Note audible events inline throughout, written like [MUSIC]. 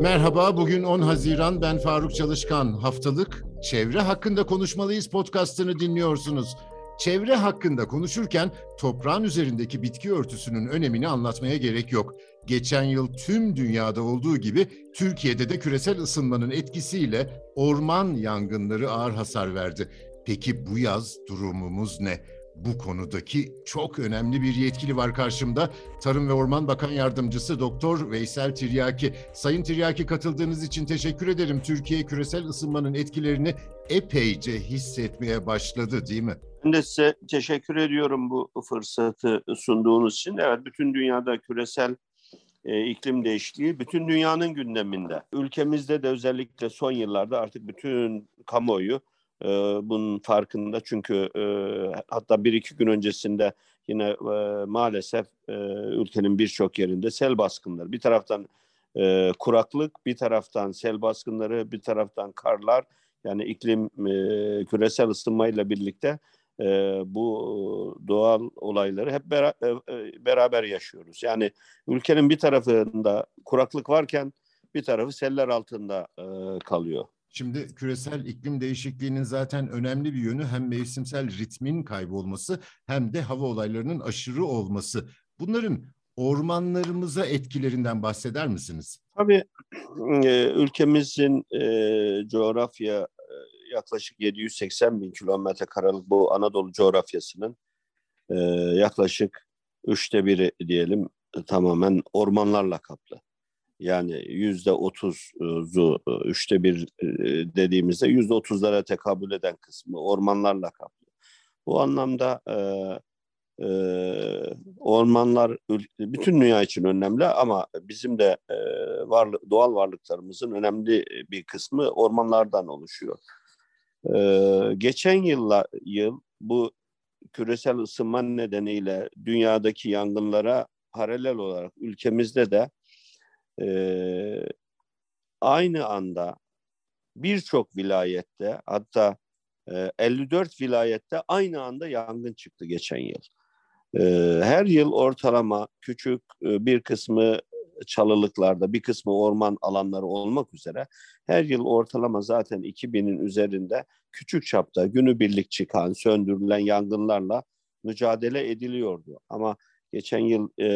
Merhaba, bugün 10 Haziran. Ben Faruk Çalışkan. Haftalık Çevre Hakkında Konuşmalıyız podcastını dinliyorsunuz. Çevre hakkında konuşurken toprağın üzerindeki bitki örtüsünün önemini anlatmaya gerek yok. Geçen yıl tüm dünyada olduğu gibi Türkiye'de de küresel ısınmanın etkisiyle orman yangınları ağır hasar verdi. Peki bu yaz durumumuz ne? Bu konudaki çok önemli bir yetkili var karşımda. Tarım ve Orman Bakan Yardımcısı Doktor Veysel Tiryaki. Sayın Tiryaki katıldığınız için teşekkür ederim. Türkiye küresel ısınmanın etkilerini epeyce hissetmeye başladı değil mi? Ben de size teşekkür ediyorum bu fırsatı sunduğunuz için. Evet bütün dünyada küresel e, iklim değişikliği bütün dünyanın gündeminde. Ülkemizde de özellikle son yıllarda artık bütün kamuoyu e, bunun farkında. Çünkü e, hatta bir iki gün öncesinde yine e, maalesef e, ülkenin birçok yerinde sel baskınları. Bir taraftan e, kuraklık, bir taraftan sel baskınları, bir taraftan karlar. Yani iklim e, küresel ısınmayla birlikte e, bu doğal olayları hep bera- e, beraber yaşıyoruz. Yani ülkenin bir tarafında kuraklık varken bir tarafı seller altında e, kalıyor. Şimdi küresel iklim değişikliğinin zaten önemli bir yönü hem mevsimsel ritmin kaybolması hem de hava olaylarının aşırı olması. Bunların ormanlarımıza etkilerinden bahseder misiniz? Tabii ülkemizin e, coğrafya yaklaşık 780 bin kilometre karelik bu Anadolu coğrafyasının e, yaklaşık üçte biri diyelim tamamen ormanlarla kaplı. Yani yüzde otuzu üçte bir dediğimizde yüzde otuzlara tekabül eden kısmı ormanlarla kaplı. Bu anlamda e, e, ormanlar bütün dünya için önemli ama bizim de e, varlık, doğal varlıklarımızın önemli bir kısmı ormanlardan oluşuyor. Ee, geçen yılla, yıl bu küresel ısınma nedeniyle dünyadaki yangınlara paralel olarak ülkemizde de e, aynı anda birçok vilayette hatta e, 54 vilayette aynı anda yangın çıktı geçen yıl. E, her yıl ortalama küçük e, bir kısmı çalılıklarda bir kısmı orman alanları olmak üzere her yıl ortalama zaten 2000'in üzerinde küçük çapta günübirlik çıkan, söndürülen yangınlarla mücadele ediliyordu. Ama geçen yıl e,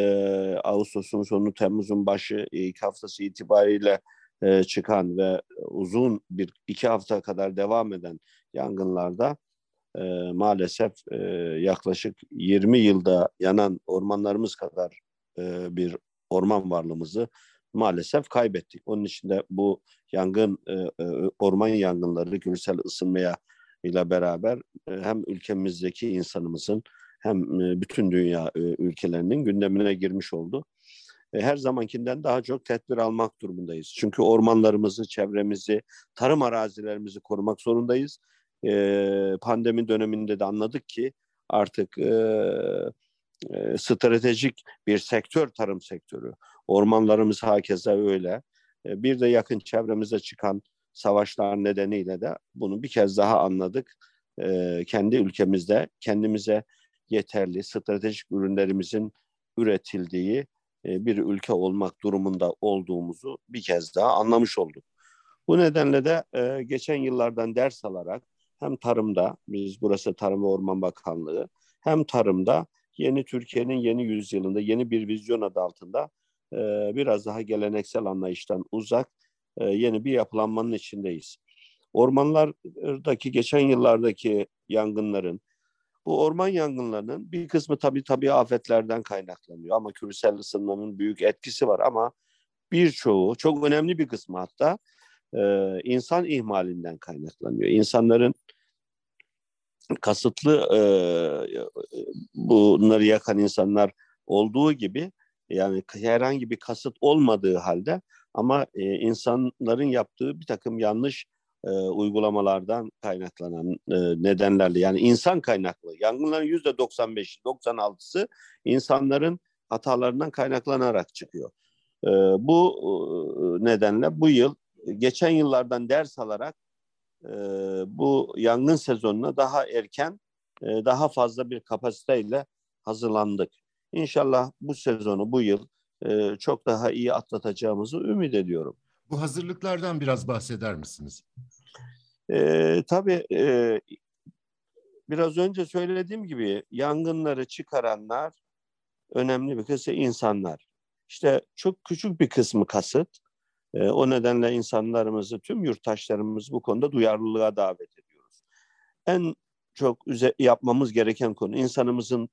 Ağustos'un sonu, Temmuz'un başı ilk haftası itibariyle e, çıkan ve uzun bir iki hafta kadar devam eden yangınlarda e, maalesef e, yaklaşık 20 yılda yanan ormanlarımız kadar e, bir orman varlığımızı maalesef kaybettik. Onun için de bu yangın, e, e, orman yangınları küresel ısınmaya ile beraber e, hem ülkemizdeki insanımızın hem bütün dünya ülkelerinin gündemine girmiş oldu. Her zamankinden daha çok tedbir almak durumundayız. Çünkü ormanlarımızı, çevremizi, tarım arazilerimizi korumak zorundayız. Pandemi döneminde de anladık ki artık e, stratejik bir sektör tarım sektörü. Ormanlarımız hakeza öyle. E, bir de yakın çevremize çıkan savaşlar nedeniyle de bunu bir kez daha anladık. E, kendi ülkemizde kendimize yeterli stratejik ürünlerimizin üretildiği e, bir ülke olmak durumunda olduğumuzu bir kez daha anlamış olduk. Bu nedenle de e, geçen yıllardan ders alarak hem tarımda, biz burası Tarım ve Orman Bakanlığı, hem tarımda yeni Türkiye'nin yeni yüzyılında yeni bir vizyon adı altında e, biraz daha geleneksel anlayıştan uzak e, yeni bir yapılanmanın içindeyiz. Ormanlardaki geçen yıllardaki yangınların bu orman yangınlarının bir kısmı tabii tabii afetlerden kaynaklanıyor ama küresel ısınmanın büyük etkisi var ama birçoğu çok önemli bir kısmı hatta e, insan ihmalinden kaynaklanıyor. İnsanların kasıtlı e, bunları yakan insanlar olduğu gibi yani herhangi bir kasıt olmadığı halde ama e, insanların yaptığı bir takım yanlış e, uygulamalardan kaynaklanan e, nedenlerle yani insan kaynaklı yangınların yüzde 95'i 96'sı insanların hatalarından kaynaklanarak çıkıyor. E, bu e, nedenle bu yıl geçen yıllardan ders alarak e, bu yangın sezonuna daha erken, e, daha fazla bir kapasiteyle hazırlandık. İnşallah bu sezonu, bu yıl e, çok daha iyi atlatacağımızı ümit ediyorum. Bu hazırlıklardan biraz bahseder misiniz? E, tabii e, biraz önce söylediğim gibi yangınları çıkaranlar önemli bir kısmı insanlar. İşte çok küçük bir kısmı kasıt. E, o nedenle insanlarımızı, tüm yurttaşlarımızı bu konuda duyarlılığa davet ediyoruz. En çok yapmamız gereken konu insanımızın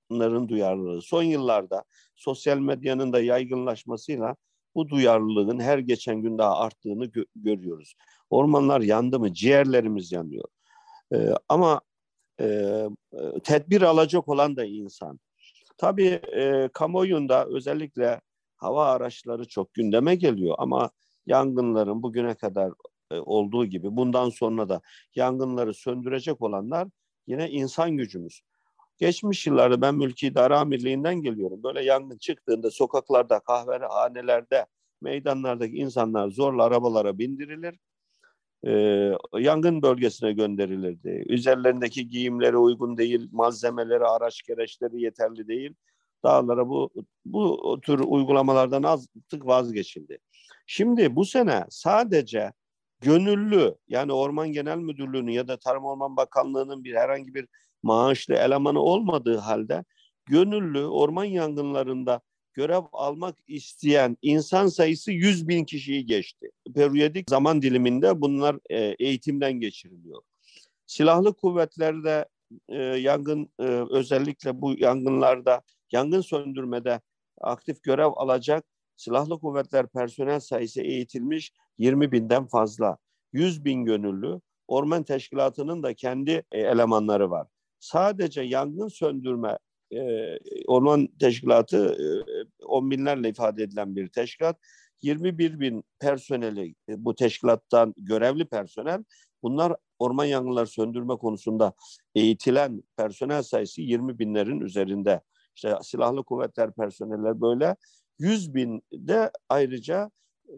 duyarlılığı. Son yıllarda sosyal medyanın da yaygınlaşmasıyla bu duyarlılığın her geçen gün daha arttığını gö- görüyoruz. Ormanlar yandı mı ciğerlerimiz yanıyor. Ee, ama e, tedbir alacak olan da insan. Tabii e, kamuoyunda özellikle hava araçları çok gündeme geliyor ama yangınların bugüne kadar e, olduğu gibi bundan sonra da yangınları söndürecek olanlar yine insan gücümüz. Geçmiş yıllarda ben mülki idare amirliğinden geliyorum. Böyle yangın çıktığında sokaklarda, kahvehanelerde, meydanlardaki insanlar zorla arabalara bindirilir. Ee, yangın bölgesine gönderilirdi. Üzerlerindeki giyimleri uygun değil, malzemeleri, araç gereçleri yeterli değil. Dağlara bu bu tür uygulamalardan azlık vazgeçildi. Şimdi bu sene sadece gönüllü yani Orman Genel Müdürlüğü'nün ya da Tarım Orman Bakanlığı'nın bir herhangi bir maaşlı elemanı olmadığı halde gönüllü orman yangınlarında görev almak isteyen insan sayısı 100 bin kişiyi geçti. Periyodik zaman diliminde bunlar e, eğitimden geçiriliyor. Silahlı kuvvetlerde e, yangın e, özellikle bu yangınlarda yangın söndürmede aktif görev alacak silahlı kuvvetler personel sayısı eğitilmiş 20 binden fazla. 100 bin gönüllü orman teşkilatının da kendi elemanları var. Sadece yangın söndürme e, orman teşkilatı e, on binlerle ifade edilen bir teşkilat. 21 bin personeli e, bu teşkilattan görevli personel. Bunlar orman yangınları söndürme konusunda eğitilen personel sayısı 20 binlerin üzerinde. İşte silahlı kuvvetler personeller böyle. 100 bin de ayrıca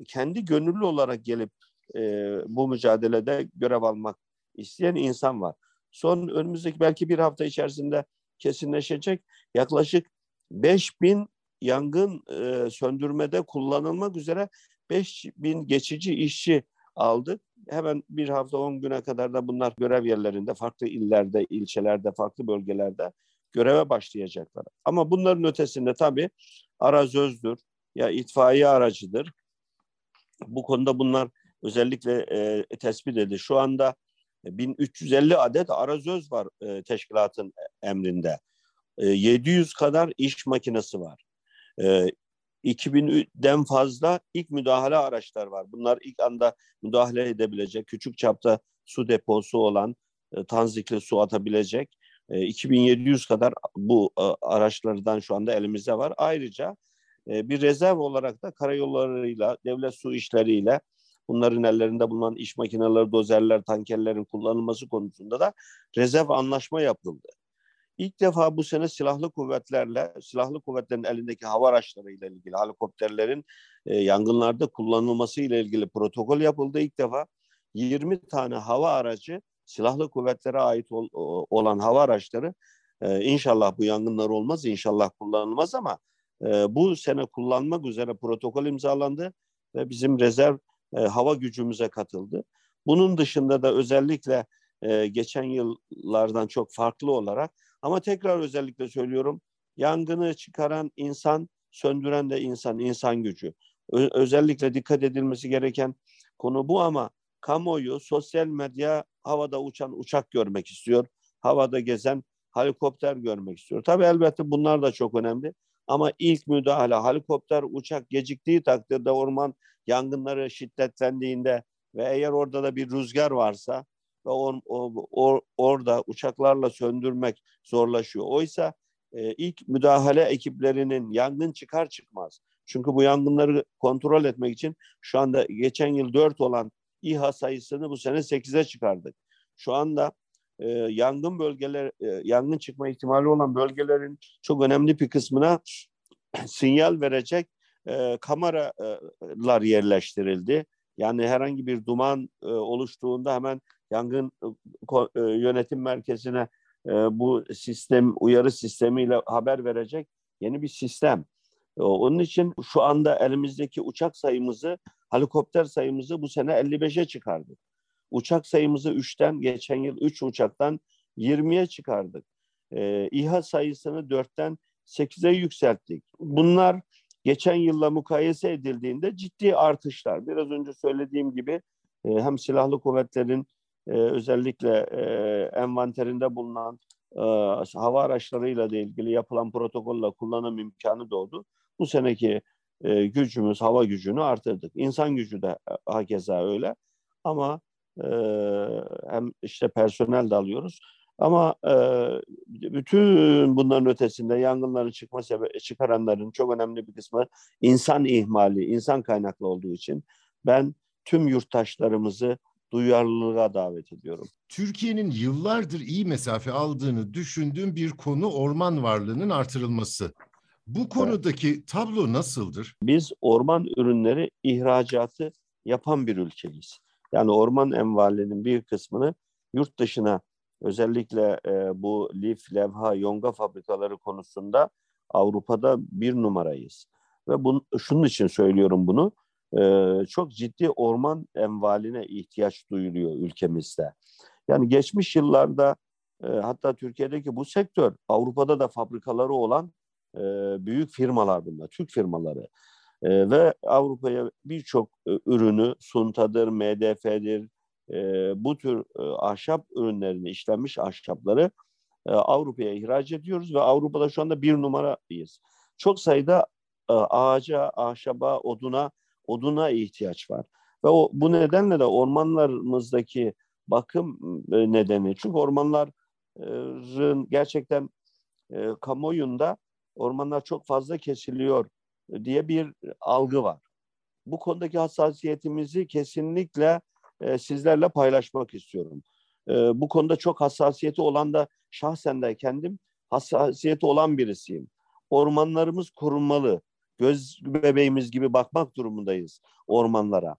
kendi gönüllü olarak gelip e, bu mücadelede görev almak isteyen insan var. Son önümüzdeki belki bir hafta içerisinde kesinleşecek yaklaşık 5 bin yangın e, söndürmede kullanılmak üzere 5 bin geçici işçi aldık. Hemen bir hafta 10 güne kadar da bunlar görev yerlerinde, farklı illerde, ilçelerde, farklı bölgelerde göreve başlayacaklar. Ama bunların ötesinde tabii arazözdür, ya itfaiye aracıdır. Bu konuda bunlar özellikle e, tespit edildi. Şu anda 1350 adet arazöz var e, teşkilatın emrinde. E, 700 kadar iş makinesi var. E, 2000'den fazla ilk müdahale araçlar var. Bunlar ilk anda müdahale edebilecek, küçük çapta su deposu olan, e, tanzikli su atabilecek 2700 e, kadar bu e, araçlardan şu anda elimizde var. Ayrıca e, bir rezerv olarak da karayollarıyla, devlet su işleriyle bunların ellerinde bulunan iş makineleri, dozerler, tankerlerin kullanılması konusunda da rezerv anlaşma yapıldı. İlk defa bu sene silahlı kuvvetlerle, silahlı kuvvetlerin elindeki hava araçlarıyla ilgili helikopterlerin e, yangınlarda kullanılması ile ilgili protokol yapıldı. İlk defa 20 tane hava aracı silahlı kuvvetlere ait ol, olan hava araçları e, inşallah bu yangınlar olmaz, inşallah kullanılmaz ama e, bu sene kullanmak üzere protokol imzalandı ve bizim rezerv e, hava gücümüze katıldı. Bunun dışında da özellikle e, geçen yıllardan çok farklı olarak ama tekrar özellikle söylüyorum yangını çıkaran insan, söndüren de insan, insan gücü. Ö- özellikle dikkat edilmesi gereken konu bu ama kamuoyu sosyal medya havada uçan uçak görmek istiyor. Havada gezen helikopter görmek istiyor. Tabii elbette bunlar da çok önemli. Ama ilk müdahale helikopter uçak geciktiği takdirde orman yangınları şiddetlendiğinde ve eğer orada da bir rüzgar varsa ve or, or, orada uçaklarla söndürmek zorlaşıyor. Oysa e, ilk müdahale ekiplerinin yangın çıkar çıkmaz. Çünkü bu yangınları kontrol etmek için şu anda geçen yıl 4 olan İHA sayısını bu sene 8'e çıkardık. Şu anda e, yangın bölgeler, e, yangın çıkma ihtimali olan bölgelerin çok önemli bir kısmına [CLEARS THROAT] sinyal verecek e, kameralar yerleştirildi. Yani herhangi bir duman e, oluştuğunda hemen yangın e, yönetim merkezine e, bu sistem uyarı sistemiyle haber verecek yeni bir sistem. E, onun için şu anda elimizdeki uçak sayımızı, helikopter sayımızı bu sene 55'e çıkardık. Uçak sayımızı 3'ten, geçen yıl 3 uçaktan 20'ye çıkardık. E, İHA sayısını 4'ten 8'e yükselttik. Bunlar geçen yılla mukayese edildiğinde ciddi artışlar. Biraz önce söylediğim gibi e, hem silahlı kuvvetlerin e, özellikle e, envanterinde bulunan e, hava araçlarıyla da ilgili yapılan protokolle kullanım imkanı doğdu. Bu seneki e, gücümüz, hava gücünü artırdık. İnsan gücü de hakeza öyle. Ama e, hem işte personel de alıyoruz. Ama e, bütün bunların ötesinde yangınların çıkma sebebi, çıkaranların çok önemli bir kısmı insan ihmali, insan kaynaklı olduğu için ben tüm yurttaşlarımızı duyarlılığa davet ediyorum. Türkiye'nin yıllardır iyi mesafe aldığını düşündüğüm bir konu orman varlığının artırılması. Bu konudaki evet. tablo nasıldır? Biz orman ürünleri ihracatı yapan bir ülkeyiz. Yani orman envalinin bir kısmını yurt dışına özellikle e, bu lif, levha, yonga fabrikaları konusunda Avrupa'da bir numarayız. Ve bunu, şunun için söylüyorum bunu. E, çok ciddi orman envaline ihtiyaç duyuluyor ülkemizde. Yani geçmiş yıllarda e, hatta Türkiye'deki bu sektör Avrupa'da da fabrikaları olan e, büyük firmalar bunlar, Türk firmaları. E, ve Avrupa'ya birçok e, ürünü, suntadır, MDF'dir, e, bu tür e, ahşap ürünlerini, işlenmiş ahşapları e, Avrupa'ya ihraç ediyoruz ve Avrupa'da şu anda bir numarayız. Çok sayıda e, ağaca, ahşaba, oduna, oduna ihtiyaç var. Ve o, bu nedenle de ormanlarımızdaki bakım e, nedeni, çünkü ormanların gerçekten e, kamuoyunda ormanlar çok fazla kesiliyor diye bir algı var. Bu konudaki hassasiyetimizi kesinlikle e, sizlerle paylaşmak istiyorum. E, bu konuda çok hassasiyeti olan da şahsen de kendim hassasiyeti olan birisiyim. Ormanlarımız korunmalı. Göz bebeğimiz gibi bakmak durumundayız ormanlara.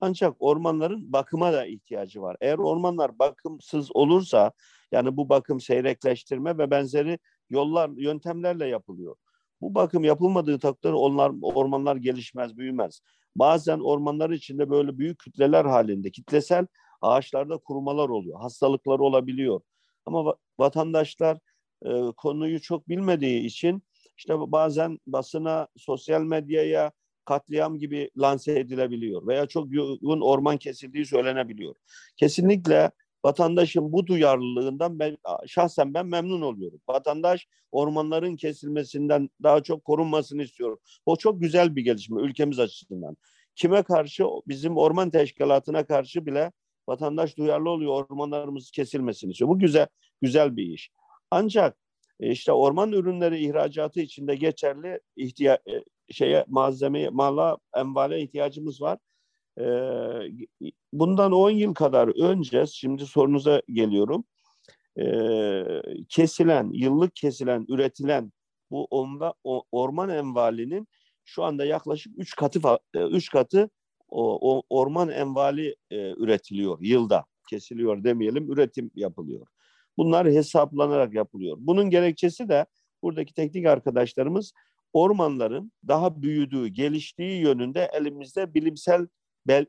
Ancak ormanların bakıma da ihtiyacı var. Eğer ormanlar bakımsız olursa yani bu bakım seyrekleştirme ve benzeri yollar, yöntemlerle yapılıyor. Bu bakım yapılmadığı takdirde onlar ormanlar gelişmez, büyümez. Bazen ormanlar içinde böyle büyük kütleler halinde kitlesel ağaçlarda kurumalar oluyor. Hastalıklar olabiliyor. Ama vatandaşlar e, konuyu çok bilmediği için işte bazen basına, sosyal medyaya katliam gibi lanse edilebiliyor veya çok yoğun orman kesildiği söylenebiliyor. Kesinlikle vatandaşın bu duyarlılığından ben şahsen ben memnun oluyorum. Vatandaş ormanların kesilmesinden daha çok korunmasını istiyor. O çok güzel bir gelişme ülkemiz açısından. Kime karşı? Bizim orman teşkilatına karşı bile vatandaş duyarlı oluyor ormanlarımız kesilmesini istiyor. Bu güzel güzel bir iş. Ancak e, işte orman ürünleri ihracatı içinde geçerli ihtiya e, şeye malzemeye, mala, envale ihtiyacımız var. Ee, bundan 10 yıl kadar önce, şimdi sorunuza geliyorum, ee, kesilen, yıllık kesilen, üretilen bu orman envalinin şu anda yaklaşık 3 katı 3 e, katı orman envali e, üretiliyor yılda kesiliyor demeyelim üretim yapılıyor. Bunlar hesaplanarak yapılıyor. Bunun gerekçesi de buradaki teknik arkadaşlarımız ormanların daha büyüdüğü, geliştiği yönünde elimizde bilimsel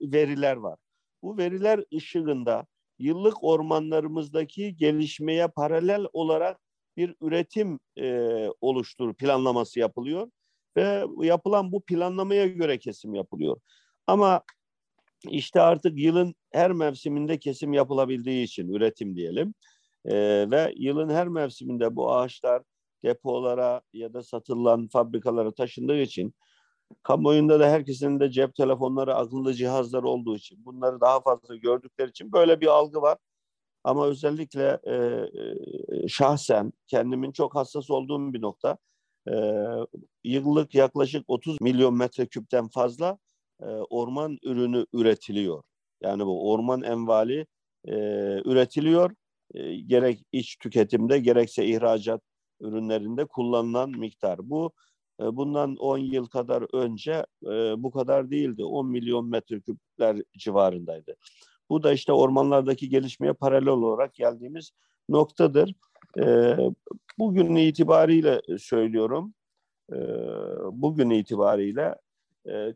veriler var. Bu veriler ışığında yıllık ormanlarımızdaki gelişmeye paralel olarak bir üretim e, oluştur planlaması yapılıyor ve yapılan bu planlamaya göre kesim yapılıyor. Ama işte artık yılın her mevsiminde kesim yapılabildiği için üretim diyelim e, ve yılın her mevsiminde bu ağaçlar depolara ya da satılan fabrikalara taşındığı için kamuoyunda da herkesin de cep telefonları, akıllı cihazlar olduğu için bunları daha fazla gördükleri için böyle bir algı var. Ama özellikle e, e, şahsen kendimin çok hassas olduğum bir nokta. E, yıllık yaklaşık 30 milyon metreküpten fazla e, orman ürünü üretiliyor. Yani bu orman envali e, üretiliyor. E, gerek iç tüketimde gerekse ihracat ürünlerinde kullanılan miktar. Bu bundan 10 yıl kadar önce e, bu kadar değildi. 10 milyon metreküpler civarındaydı. Bu da işte ormanlardaki gelişmeye paralel olarak geldiğimiz noktadır. E, bugün itibariyle söylüyorum, bugün itibariyle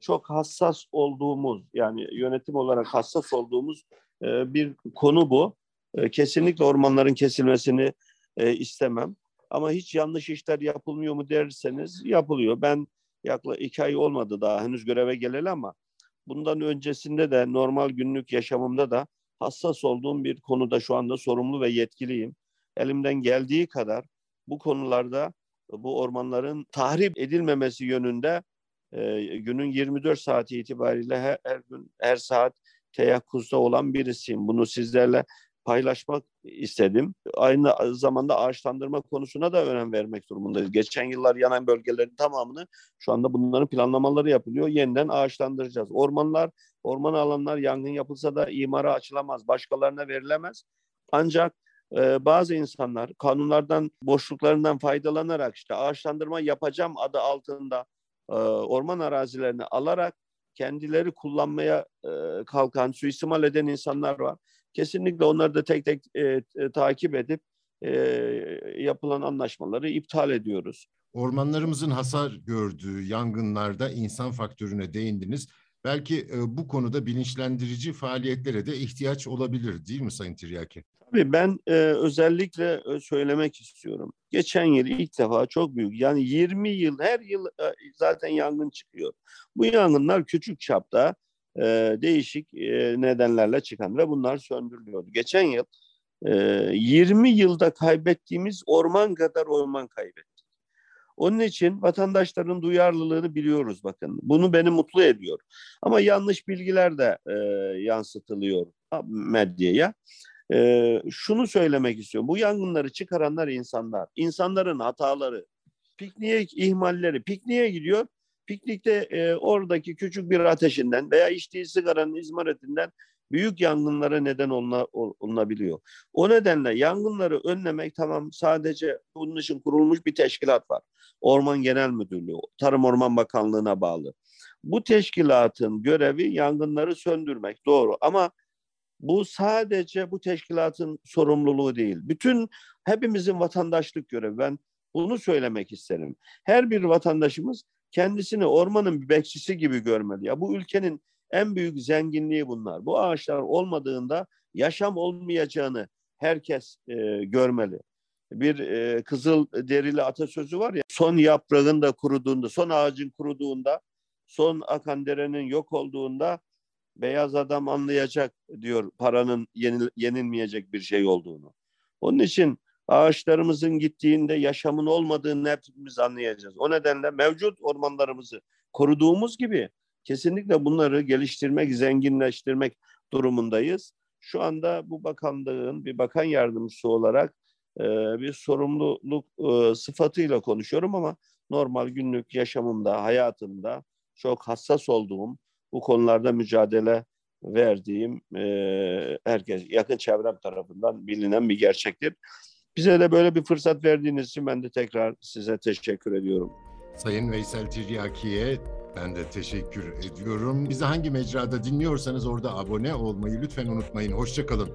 çok hassas olduğumuz, yani yönetim olarak hassas olduğumuz bir konu bu. Kesinlikle ormanların kesilmesini istemem. Ama hiç yanlış işler yapılmıyor mu derseniz yapılıyor. Ben yaklaşık iki ay olmadı daha henüz göreve geleli ama bundan öncesinde de normal günlük yaşamımda da hassas olduğum bir konuda şu anda sorumlu ve yetkiliyim. Elimden geldiği kadar bu konularda bu ormanların tahrip edilmemesi yönünde e, günün 24 saati itibariyle her, her gün her saat teyakkuzda olan birisiyim. Bunu sizlerle paylaşmak istedim. Aynı zamanda ağaçlandırma konusuna da önem vermek durumundayız. Geçen yıllar yanan bölgelerin tamamını şu anda bunların planlamaları yapılıyor. Yeniden ağaçlandıracağız. Ormanlar, orman alanlar yangın yapılsa da imara açılamaz, başkalarına verilemez. Ancak e, bazı insanlar kanunlardan, boşluklarından faydalanarak işte ağaçlandırma yapacağım adı altında e, orman arazilerini alarak kendileri kullanmaya e, kalkan, suistimal eden insanlar var. Kesinlikle onları da tek tek e, e, takip edip e, yapılan anlaşmaları iptal ediyoruz. Ormanlarımızın hasar gördüğü yangınlarda insan faktörüne değindiniz. Belki e, bu konuda bilinçlendirici faaliyetlere de ihtiyaç olabilir değil mi Sayın Tiryaki? Tabii ben e, özellikle e, söylemek istiyorum. Geçen yıl ilk defa çok büyük yani 20 yıl her yıl e, zaten yangın çıkıyor. Bu yangınlar küçük çapta e, değişik e, nedenlerle çıkan ve bunlar söndürülüyordu. Geçen yıl e, 20 yılda kaybettiğimiz orman kadar orman kaybettik. Onun için vatandaşların duyarlılığını biliyoruz bakın. Bunu beni mutlu ediyor. Ama yanlış bilgiler de e, yansıtılıyor medyaya. E, şunu söylemek istiyorum. Bu yangınları çıkaranlar insanlar. İnsanların hataları, pikniğe ihmalleri. Pikniğe gidiyor. Piknikte e, oradaki küçük bir ateşinden veya içtiği sigaranın izmaretinden büyük yangınlara neden oluna, olunabiliyor. O nedenle yangınları önlemek tamam sadece bunun için kurulmuş bir teşkilat var. Orman Genel Müdürlüğü, Tarım Orman Bakanlığı'na bağlı. Bu teşkilatın görevi yangınları söndürmek doğru ama bu sadece bu teşkilatın sorumluluğu değil. Bütün hepimizin vatandaşlık görevi. Ben bunu söylemek isterim. Her bir vatandaşımız kendisini ormanın bir bekçisi gibi görmeli. Ya bu ülkenin en büyük zenginliği bunlar. Bu ağaçlar olmadığında yaşam olmayacağını herkes e, görmeli. Bir e, kızıl derili atasözü var ya, son yaprağın da kuruduğunda, son ağacın kuruduğunda, son akan derenin yok olduğunda beyaz adam anlayacak diyor paranın yenil, yenilmeyecek bir şey olduğunu. Onun için ağaçlarımızın gittiğinde yaşamın olmadığını hepimiz anlayacağız. O nedenle mevcut ormanlarımızı koruduğumuz gibi kesinlikle bunları geliştirmek, zenginleştirmek durumundayız. Şu anda bu bakanlığın bir bakan yardımcısı olarak e, bir sorumluluk e, sıfatıyla konuşuyorum ama normal günlük yaşamımda, hayatımda çok hassas olduğum, bu konularda mücadele verdiğim e, herkes yakın çevrem tarafından bilinen bir gerçektir. Bize de böyle bir fırsat verdiğiniz için ben de tekrar size teşekkür ediyorum. Sayın Veysel Tiryaki'ye ben de teşekkür ediyorum. Bizi hangi mecrada dinliyorsanız orada abone olmayı lütfen unutmayın. Hoşçakalın.